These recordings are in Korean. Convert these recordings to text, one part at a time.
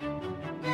Música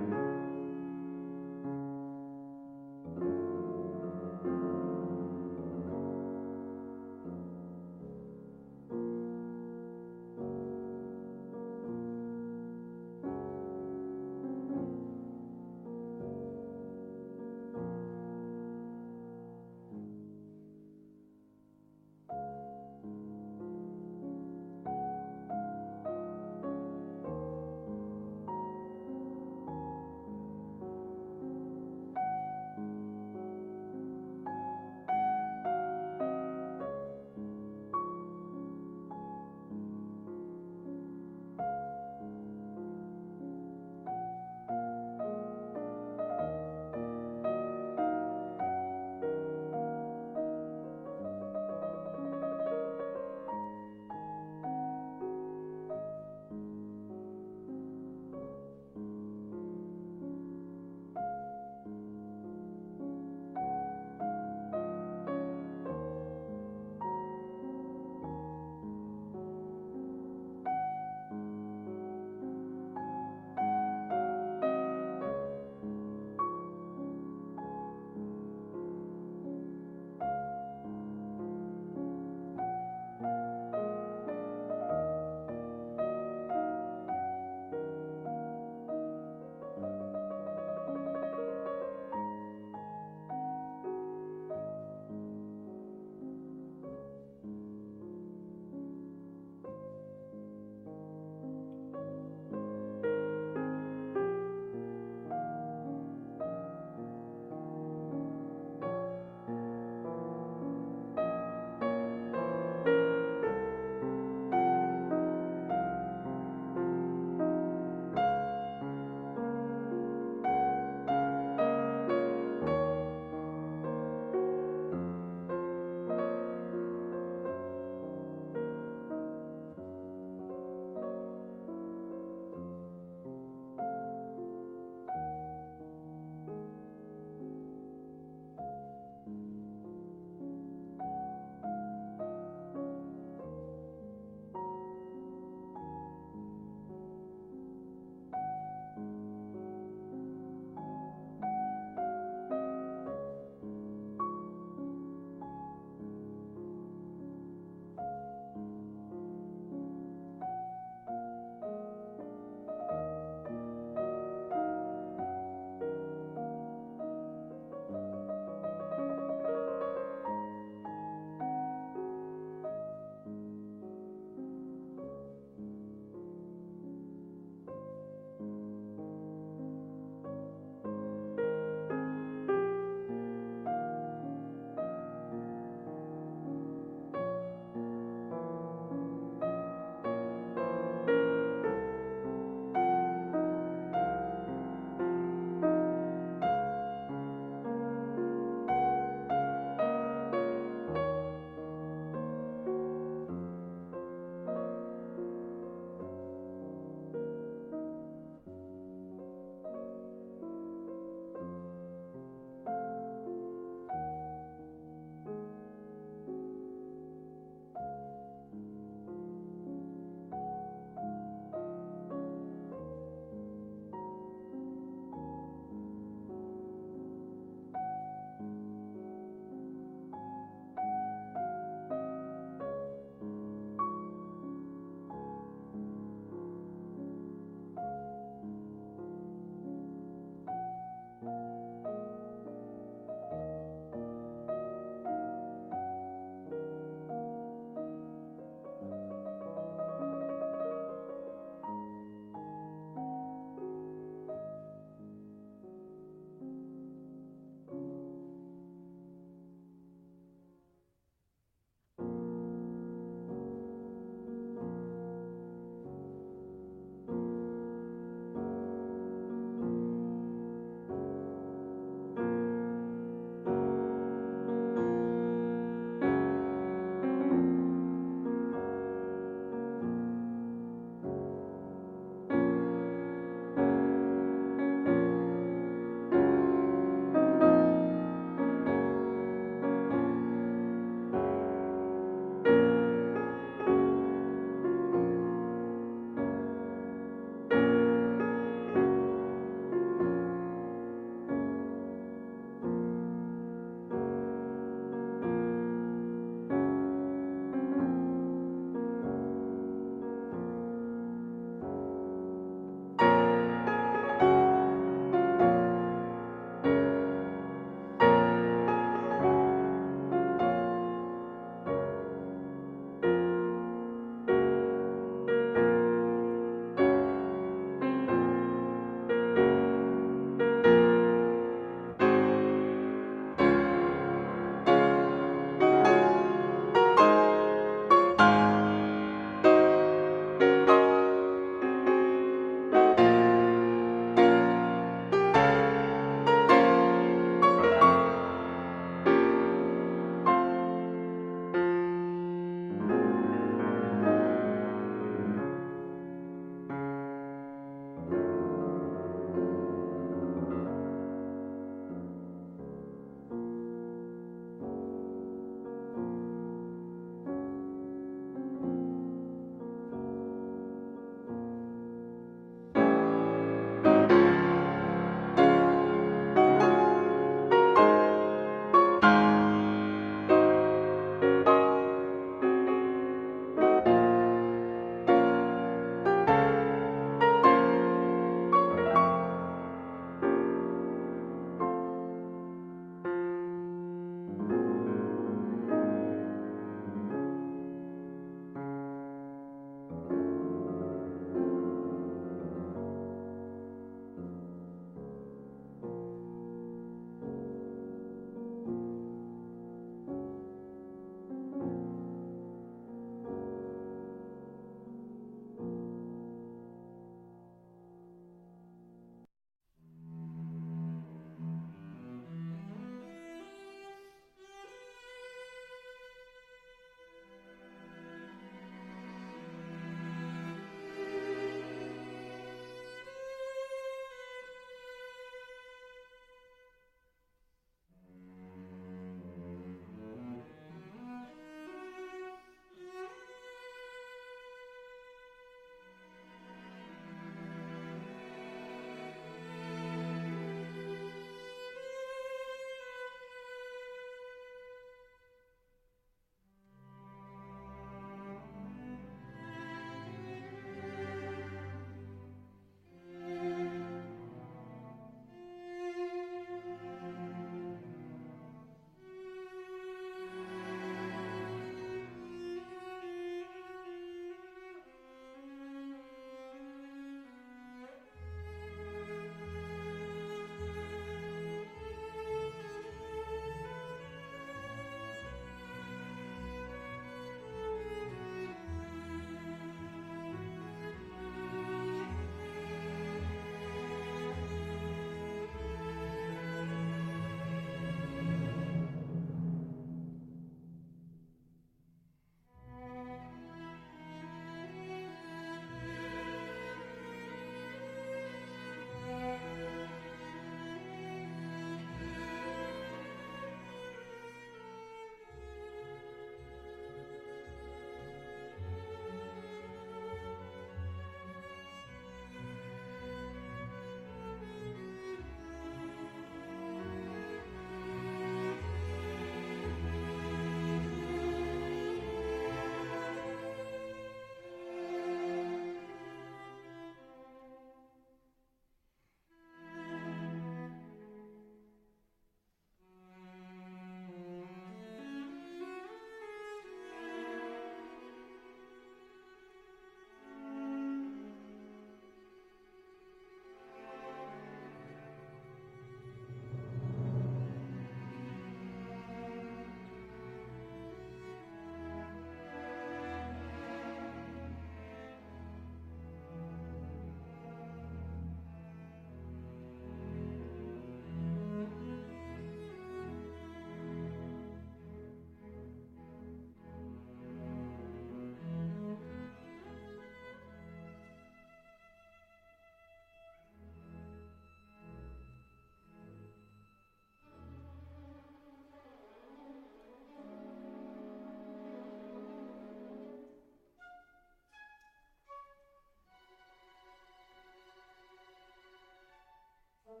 Thank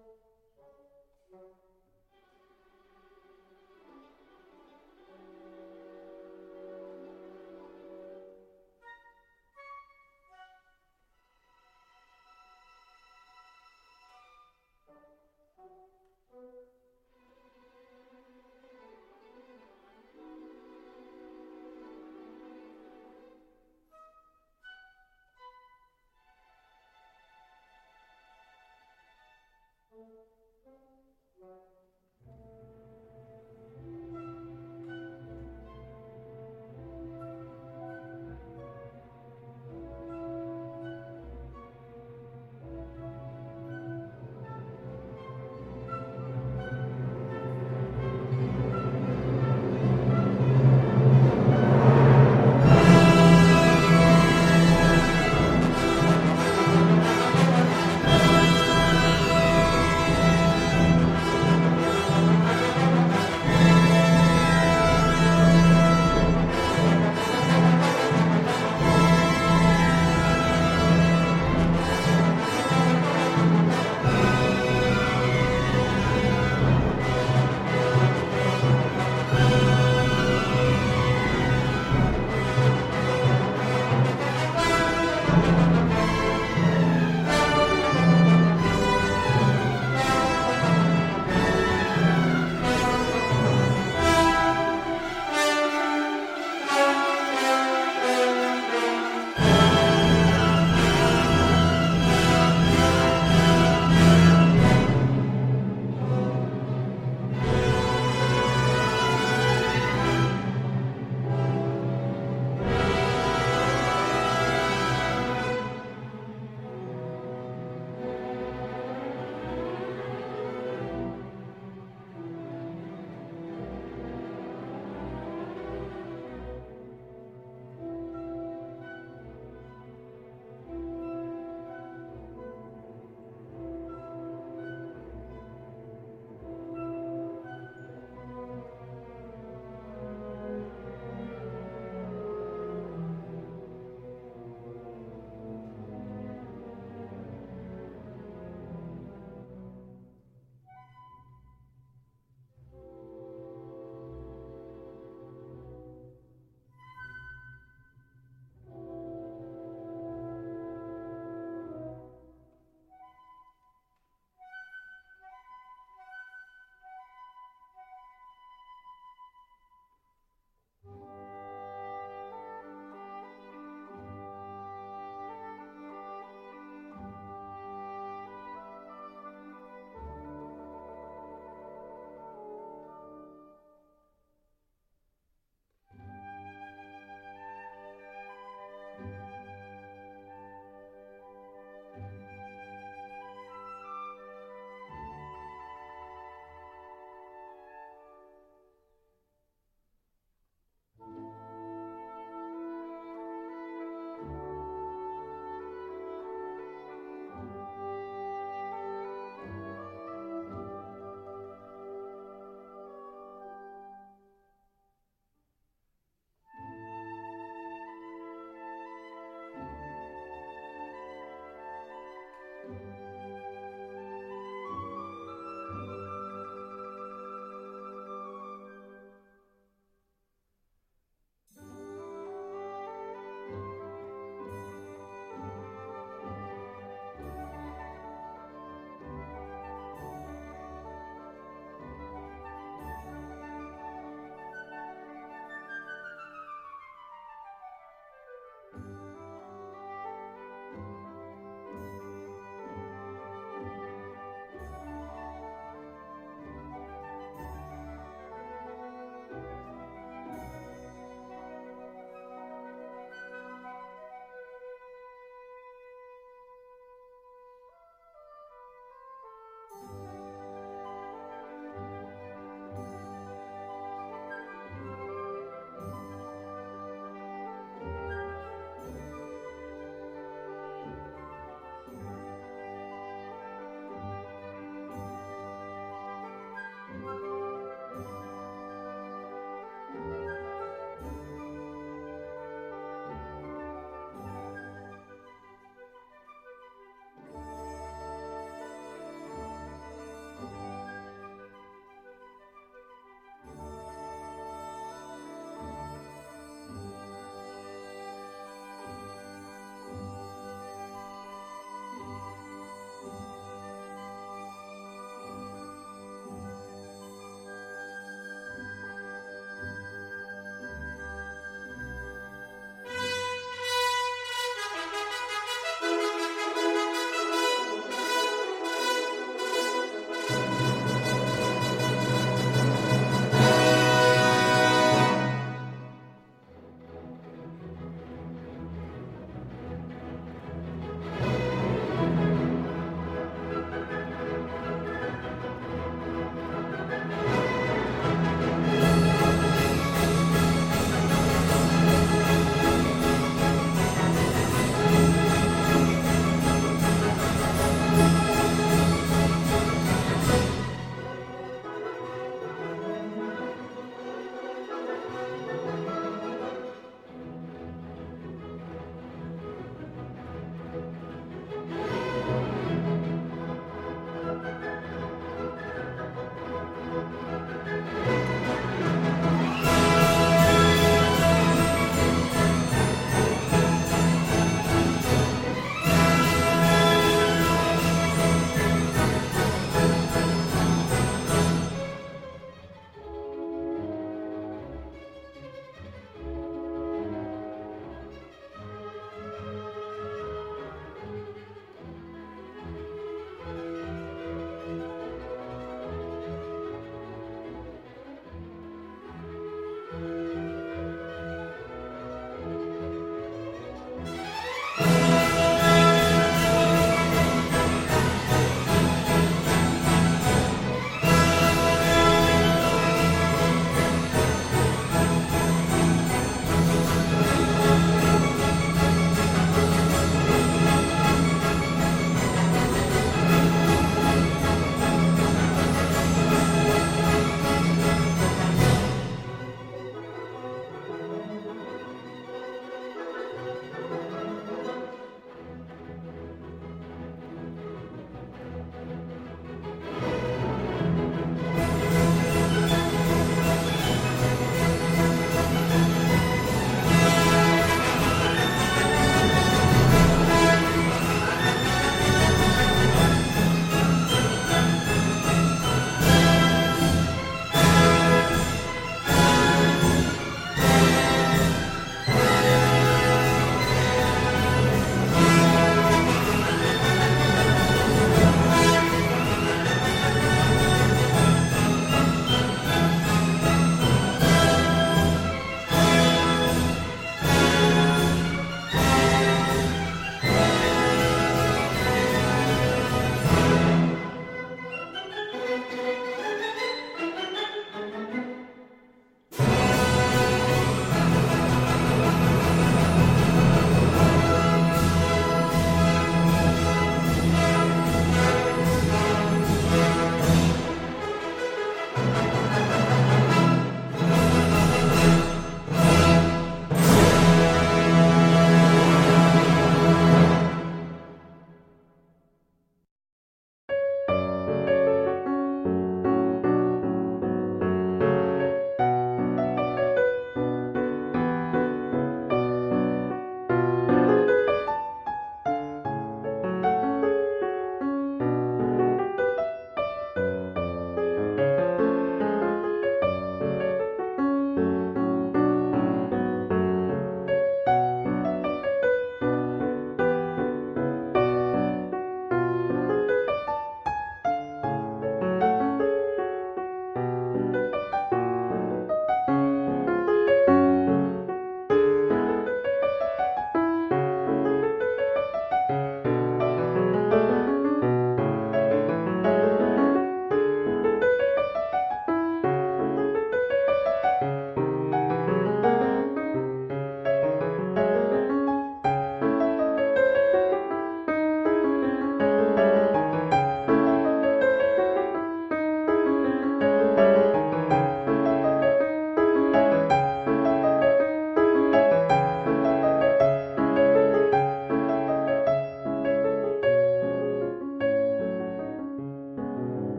you.